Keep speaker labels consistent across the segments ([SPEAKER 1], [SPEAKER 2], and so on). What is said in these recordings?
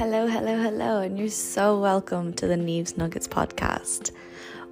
[SPEAKER 1] Hello, hello, hello, and you're so welcome to the Neves Nuggets podcast.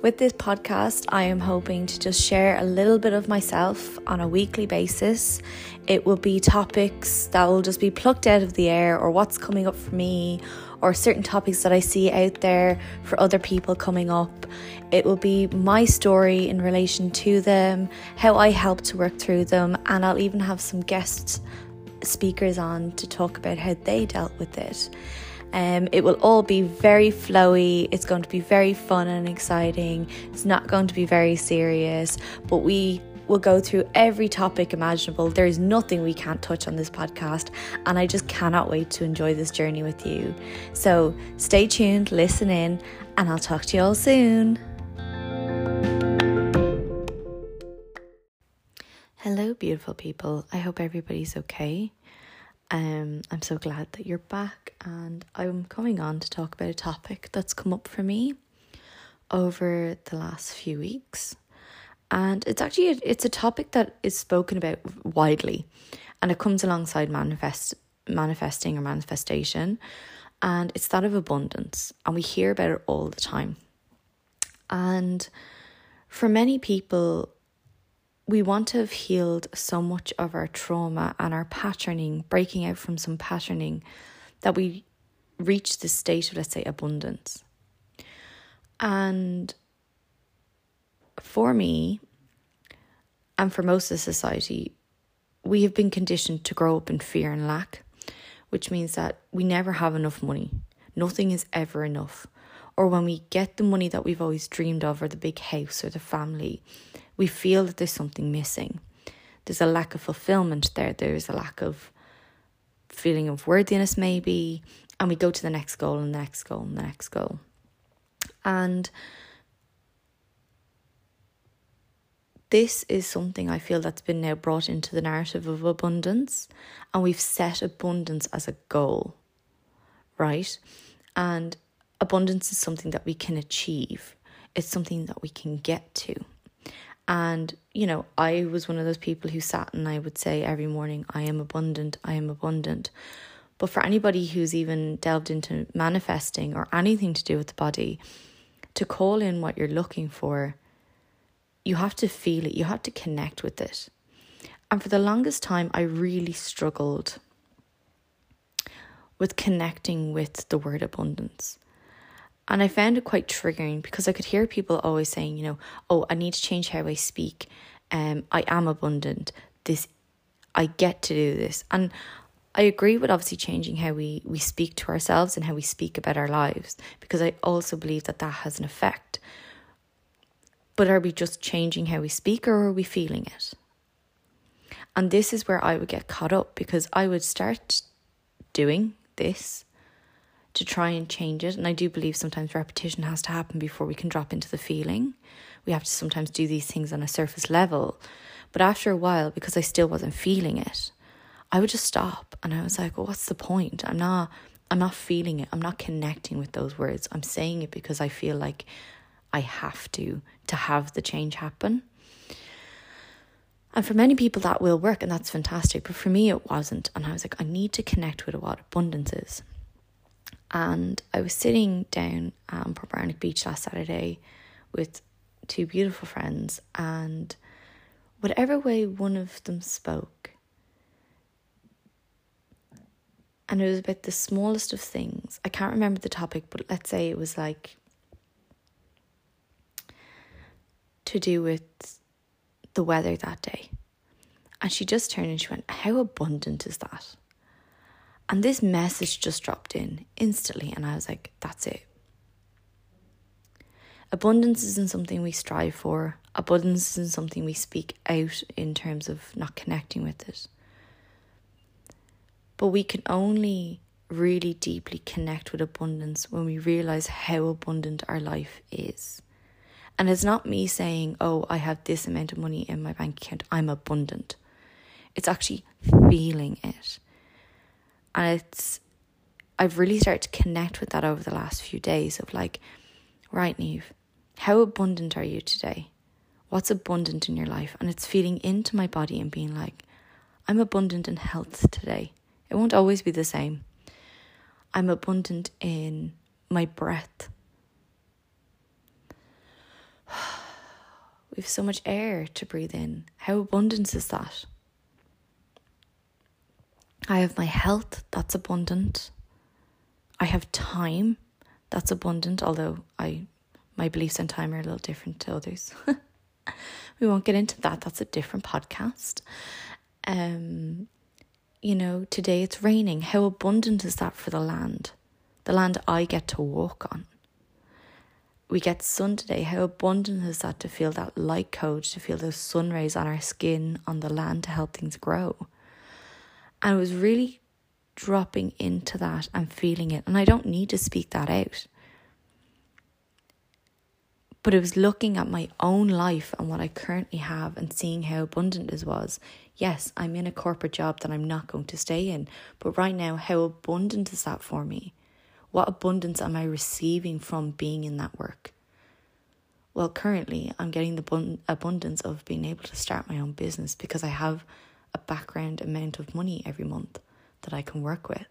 [SPEAKER 1] With this podcast, I am hoping to just share a little bit of myself on a weekly basis. It will be topics that will just be plucked out of the air, or what's coming up for me, or certain topics that I see out there for other people coming up. It will be my story in relation to them, how I help to work through them, and I'll even have some guests speakers on to talk about how they dealt with it. Um, it will all be very flowy. It's going to be very fun and exciting. It's not going to be very serious, but we will go through every topic imaginable. There is nothing we can't touch on this podcast, and I just cannot wait to enjoy this journey with you. So stay tuned, listen in, and I'll talk to you all soon. Hello, beautiful people. I hope everybody's okay. Um, I'm so glad that you're back, and I'm coming on to talk about a topic that's come up for me over the last few weeks, and it's actually a, it's a topic that is spoken about widely, and it comes alongside manifest manifesting or manifestation, and it's that of abundance, and we hear about it all the time, and for many people we want to have healed so much of our trauma and our patterning, breaking out from some patterning, that we reach this state of, let's say, abundance. And for me, and for most of society, we have been conditioned to grow up in fear and lack, which means that we never have enough money. Nothing is ever enough. Or when we get the money that we've always dreamed of, or the big house, or the family, we feel that there's something missing. There's a lack of fulfillment there, there's a lack of feeling of worthiness, maybe, and we go to the next goal and the next goal and the next goal. And this is something I feel that's been now brought into the narrative of abundance, and we've set abundance as a goal, right? And abundance is something that we can achieve, it's something that we can get to. And, you know, I was one of those people who sat and I would say every morning, I am abundant, I am abundant. But for anybody who's even delved into manifesting or anything to do with the body, to call in what you're looking for, you have to feel it, you have to connect with it. And for the longest time, I really struggled with connecting with the word abundance. And I found it quite triggering because I could hear people always saying, you know, oh, I need to change how I speak. Um, I am abundant. This, I get to do this. And I agree with obviously changing how we, we speak to ourselves and how we speak about our lives because I also believe that that has an effect. But are we just changing how we speak or are we feeling it? And this is where I would get caught up because I would start doing this to try and change it. And I do believe sometimes repetition has to happen before we can drop into the feeling. We have to sometimes do these things on a surface level. But after a while, because I still wasn't feeling it, I would just stop and I was like, well, what's the point? I'm not I'm not feeling it. I'm not connecting with those words. I'm saying it because I feel like I have to to have the change happen. And for many people that will work and that's fantastic, but for me it wasn't. And I was like, I need to connect with what abundance is. And I was sitting down um, Portmarnock Beach last Saturday with two beautiful friends, and whatever way one of them spoke, and it was about the smallest of things. I can't remember the topic, but let's say it was like to do with the weather that day. And she just turned and she went, How abundant is that? And this message just dropped in instantly, and I was like, that's it. Abundance isn't something we strive for, abundance isn't something we speak out in terms of not connecting with it. But we can only really deeply connect with abundance when we realize how abundant our life is. And it's not me saying, oh, I have this amount of money in my bank account, I'm abundant. It's actually feeling it and it's, I've really started to connect with that over the last few days of like, right, Neve, how abundant are you today? What's abundant in your life? And it's feeling into my body and being like, I'm abundant in health today. It won't always be the same. I'm abundant in my breath. We have so much air to breathe in. How abundant is that? I have my health, that's abundant. I have time, that's abundant, although I my beliefs on time are a little different to others. we won't get into that. That's a different podcast. Um you know, today it's raining. How abundant is that for the land? The land I get to walk on. We get sun today. How abundant is that to feel that light coat, to feel those sun rays on our skin, on the land to help things grow? And it was really dropping into that and feeling it. And I don't need to speak that out. But it was looking at my own life and what I currently have and seeing how abundant it was. Yes, I'm in a corporate job that I'm not going to stay in. But right now, how abundant is that for me? What abundance am I receiving from being in that work? Well, currently, I'm getting the abundance of being able to start my own business because I have a background amount of money every month that I can work with.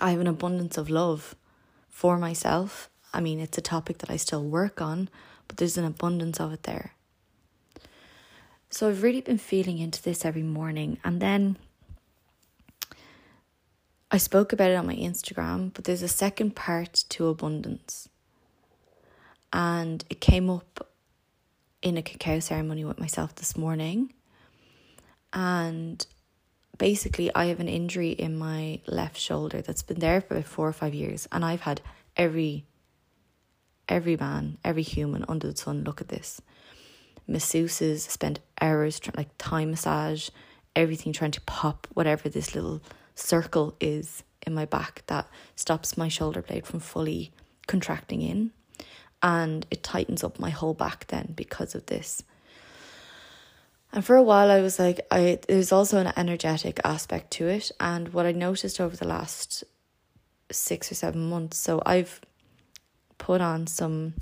[SPEAKER 1] I have an abundance of love for myself. I mean, it's a topic that I still work on, but there's an abundance of it there. So I've really been feeling into this every morning. And then I spoke about it on my Instagram, but there's a second part to abundance. And it came up in a cacao ceremony with myself this morning. And basically, I have an injury in my left shoulder that's been there for four or five years. And I've had every every man, every human under the sun look at this. Masseuses spend hours trying like Thai massage, everything trying to pop whatever this little circle is in my back that stops my shoulder blade from fully contracting in. And it tightens up my whole back then because of this. And for a while, I was like, I there's also an energetic aspect to it. And what I noticed over the last six or seven months, so I've put on some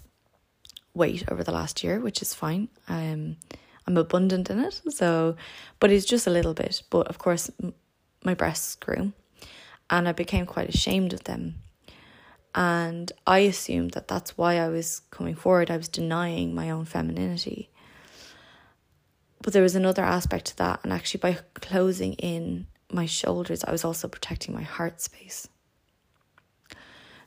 [SPEAKER 1] weight over the last year, which is fine. Um, I'm abundant in it, so, but it's just a little bit. But of course, my breasts grew and I became quite ashamed of them. And I assumed that that's why I was coming forward. I was denying my own femininity. But there was another aspect to that. And actually, by closing in my shoulders, I was also protecting my heart space.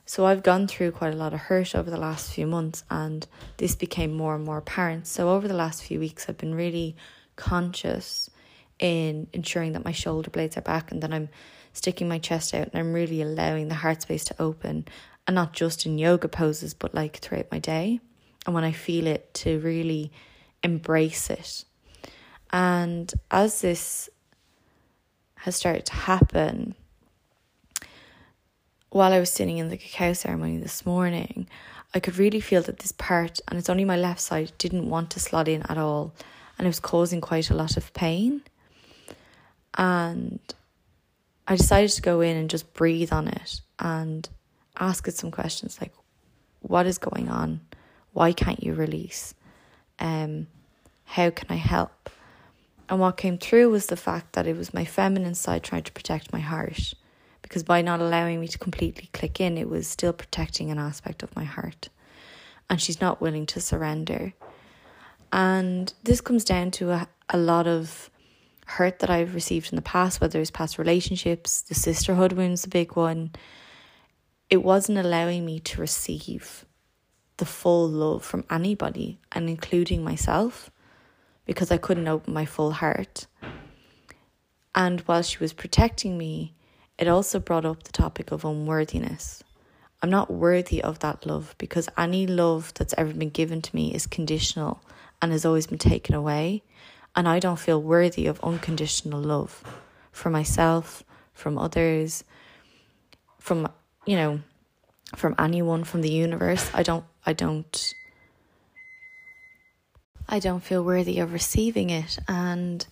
[SPEAKER 1] So I've gone through quite a lot of hurt over the last few months, and this became more and more apparent. So over the last few weeks, I've been really conscious in ensuring that my shoulder blades are back and that I'm sticking my chest out and I'm really allowing the heart space to open and not just in yoga poses but like throughout my day and when I feel it to really embrace it. And as this has started to happen, while I was sitting in the cacao ceremony this morning, I could really feel that this part, and it's only my left side, didn't want to slot in at all, and it was causing quite a lot of pain. And I decided to go in and just breathe on it and ask it some questions like, what is going on? Why can't you release? Um, how can I help? And what came through was the fact that it was my feminine side trying to protect my heart. Because by not allowing me to completely click in, it was still protecting an aspect of my heart. And she's not willing to surrender. And this comes down to a, a lot of hurt that I've received in the past, whether it's past relationships, the sisterhood wound's a big one, it wasn't allowing me to receive the full love from anybody and including myself because I couldn't open my full heart. And while she was protecting me, it also brought up the topic of unworthiness. I'm not worthy of that love because any love that's ever been given to me is conditional and has always been taken away and I don't feel worthy of unconditional love for myself, from others, from you know, from anyone, from the universe. I don't I don't I don't feel worthy of receiving it and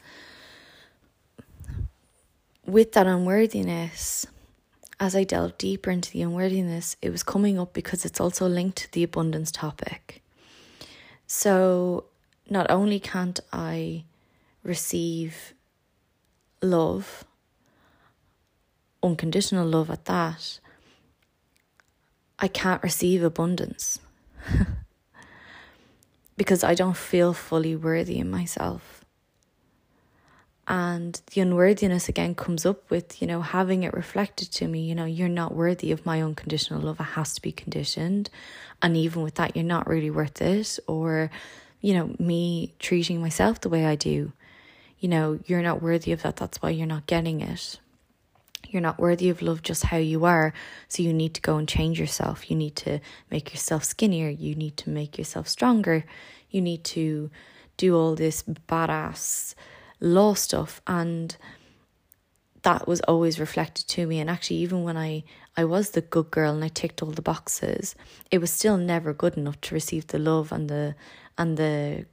[SPEAKER 1] with that unworthiness as I delved deeper into the unworthiness, it was coming up because it's also linked to the abundance topic. So not only can't I receive love, unconditional love at that, I can't receive abundance because I don't feel fully worthy in myself. And the unworthiness again comes up with, you know, having it reflected to me, you know, you're not worthy of my unconditional love. It has to be conditioned. And even with that, you're not really worth it. Or, you know, me treating myself the way I do, you know, you're not worthy of that. That's why you're not getting it. You're not worthy of love just how you are. So you need to go and change yourself. You need to make yourself skinnier. You need to make yourself stronger. You need to do all this badass law stuff and that was always reflected to me and actually even when I I was the good girl and I ticked all the boxes it was still never good enough to receive the love and the and the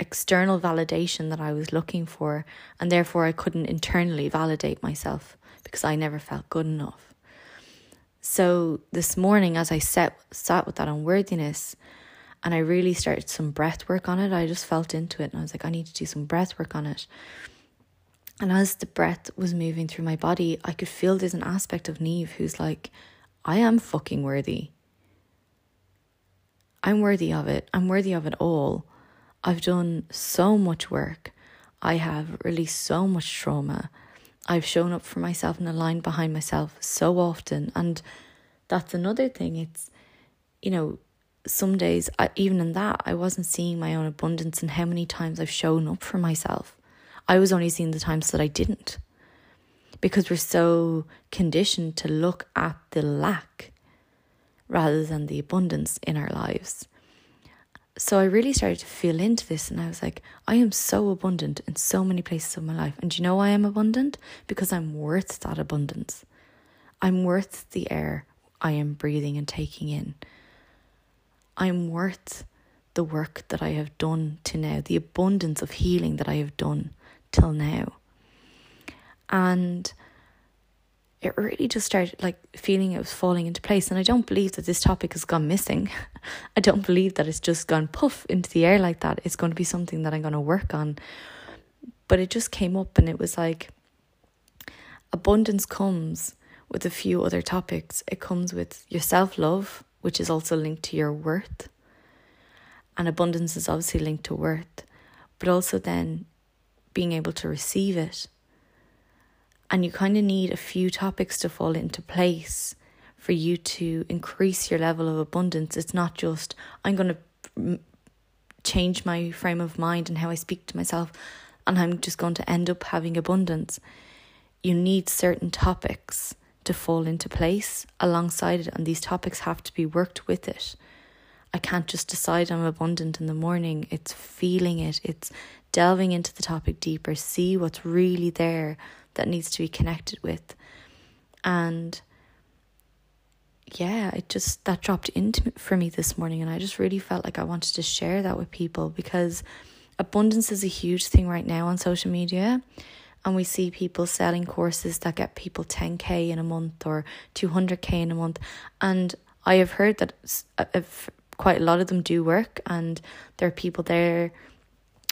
[SPEAKER 1] external validation that I was looking for and therefore I couldn't internally validate myself because I never felt good enough so this morning as I sat sat with that unworthiness and I really started some breath work on it. I just felt into it and I was like, I need to do some breath work on it. And as the breath was moving through my body, I could feel there's an aspect of Neve who's like, I am fucking worthy. I'm worthy of it. I'm worthy of it all. I've done so much work. I have released so much trauma. I've shown up for myself and aligned behind myself so often. And that's another thing. It's, you know, some days, I, even in that, I wasn't seeing my own abundance and how many times I've shown up for myself. I was only seeing the times that I didn't because we're so conditioned to look at the lack rather than the abundance in our lives. So I really started to feel into this and I was like, I am so abundant in so many places of my life. And you know why I'm abundant? Because I'm worth that abundance. I'm worth the air I am breathing and taking in. I'm worth the work that I have done to now, the abundance of healing that I have done till now. And it really just started like feeling it was falling into place. And I don't believe that this topic has gone missing. I don't believe that it's just gone puff into the air like that. It's going to be something that I'm going to work on. But it just came up and it was like abundance comes with a few other topics. It comes with your self love, which is also linked to your worth. And abundance is obviously linked to worth, but also then being able to receive it. And you kind of need a few topics to fall into place for you to increase your level of abundance. It's not just, I'm going to change my frame of mind and how I speak to myself, and I'm just going to end up having abundance. You need certain topics to fall into place alongside it, and these topics have to be worked with it. I can't just decide I'm abundant in the morning. It's feeling it, it's delving into the topic deeper, see what's really there that needs to be connected with. And yeah, it just that dropped into for me this morning, and I just really felt like I wanted to share that with people because abundance is a huge thing right now on social media and we see people selling courses that get people 10k in a month or 200k in a month and i have heard that uh, quite a lot of them do work and there are people there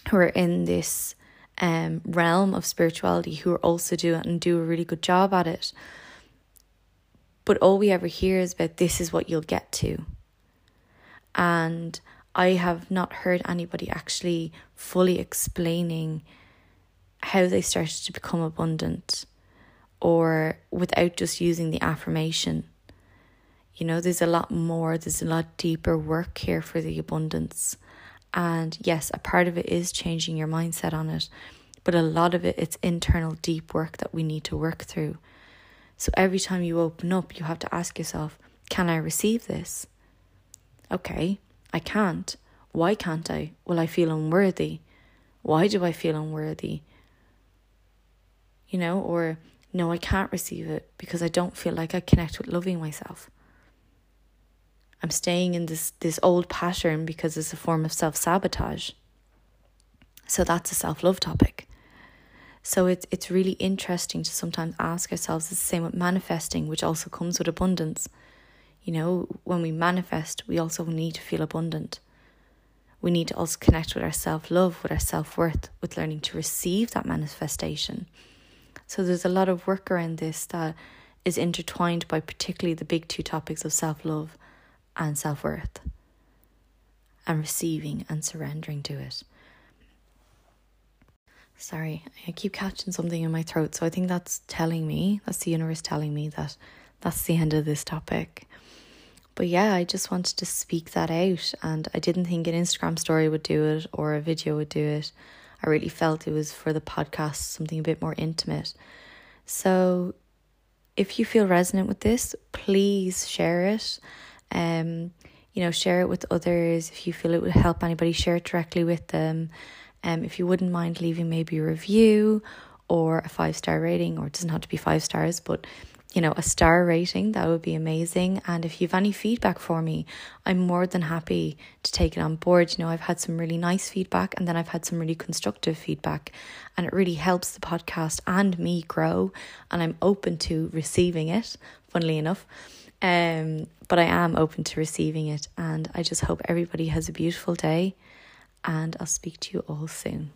[SPEAKER 1] who are in this um, realm of spirituality who are also do it and do a really good job at it but all we ever hear is about this is what you'll get to and i have not heard anybody actually fully explaining how they started to become abundant or without just using the affirmation. You know, there's a lot more, there's a lot deeper work here for the abundance. And yes, a part of it is changing your mindset on it, but a lot of it, it's internal deep work that we need to work through. So every time you open up, you have to ask yourself, can I receive this? Okay, I can't. Why can't I? Well, I feel unworthy. Why do I feel unworthy? you know, or no, I can't receive it because I don't feel like I connect with loving myself. I'm staying in this this old pattern because it's a form of self-sabotage. So that's a self-love topic. So it's it's really interesting to sometimes ask ourselves it's the same with manifesting, which also comes with abundance. You know, when we manifest, we also need to feel abundant. We need to also connect with our self love, with our self worth, with learning to receive that manifestation So there's a lot of work around this that is intertwined by particularly the big two topics of self love and self worth, and receiving and surrendering to it. Sorry, I keep catching something in my throat, so I think that's telling me, that's the universe telling me that that's the end of this topic. But yeah, I just wanted to speak that out, and I didn't think an Instagram story would do it or a video would do it. I really felt it was for the podcast, something a bit more intimate. So if you feel resonant with this, please share it. Um, you know, share it with others. If you feel it would help anybody, share it directly with them. Um, if you wouldn't mind leaving maybe a review or a five star rating, or it doesn't have to be five stars, but you know, a star rating, that would be amazing. And if you've any feedback for me, I'm more than happy to take it on board. You know, I've had some really nice feedback and then I've had some really constructive feedback, and it really helps the podcast and me grow. And I'm open to receiving it, funnily enough. Um, but I am open to receiving it, and I just hope everybody has a beautiful day and I'll speak to you all soon.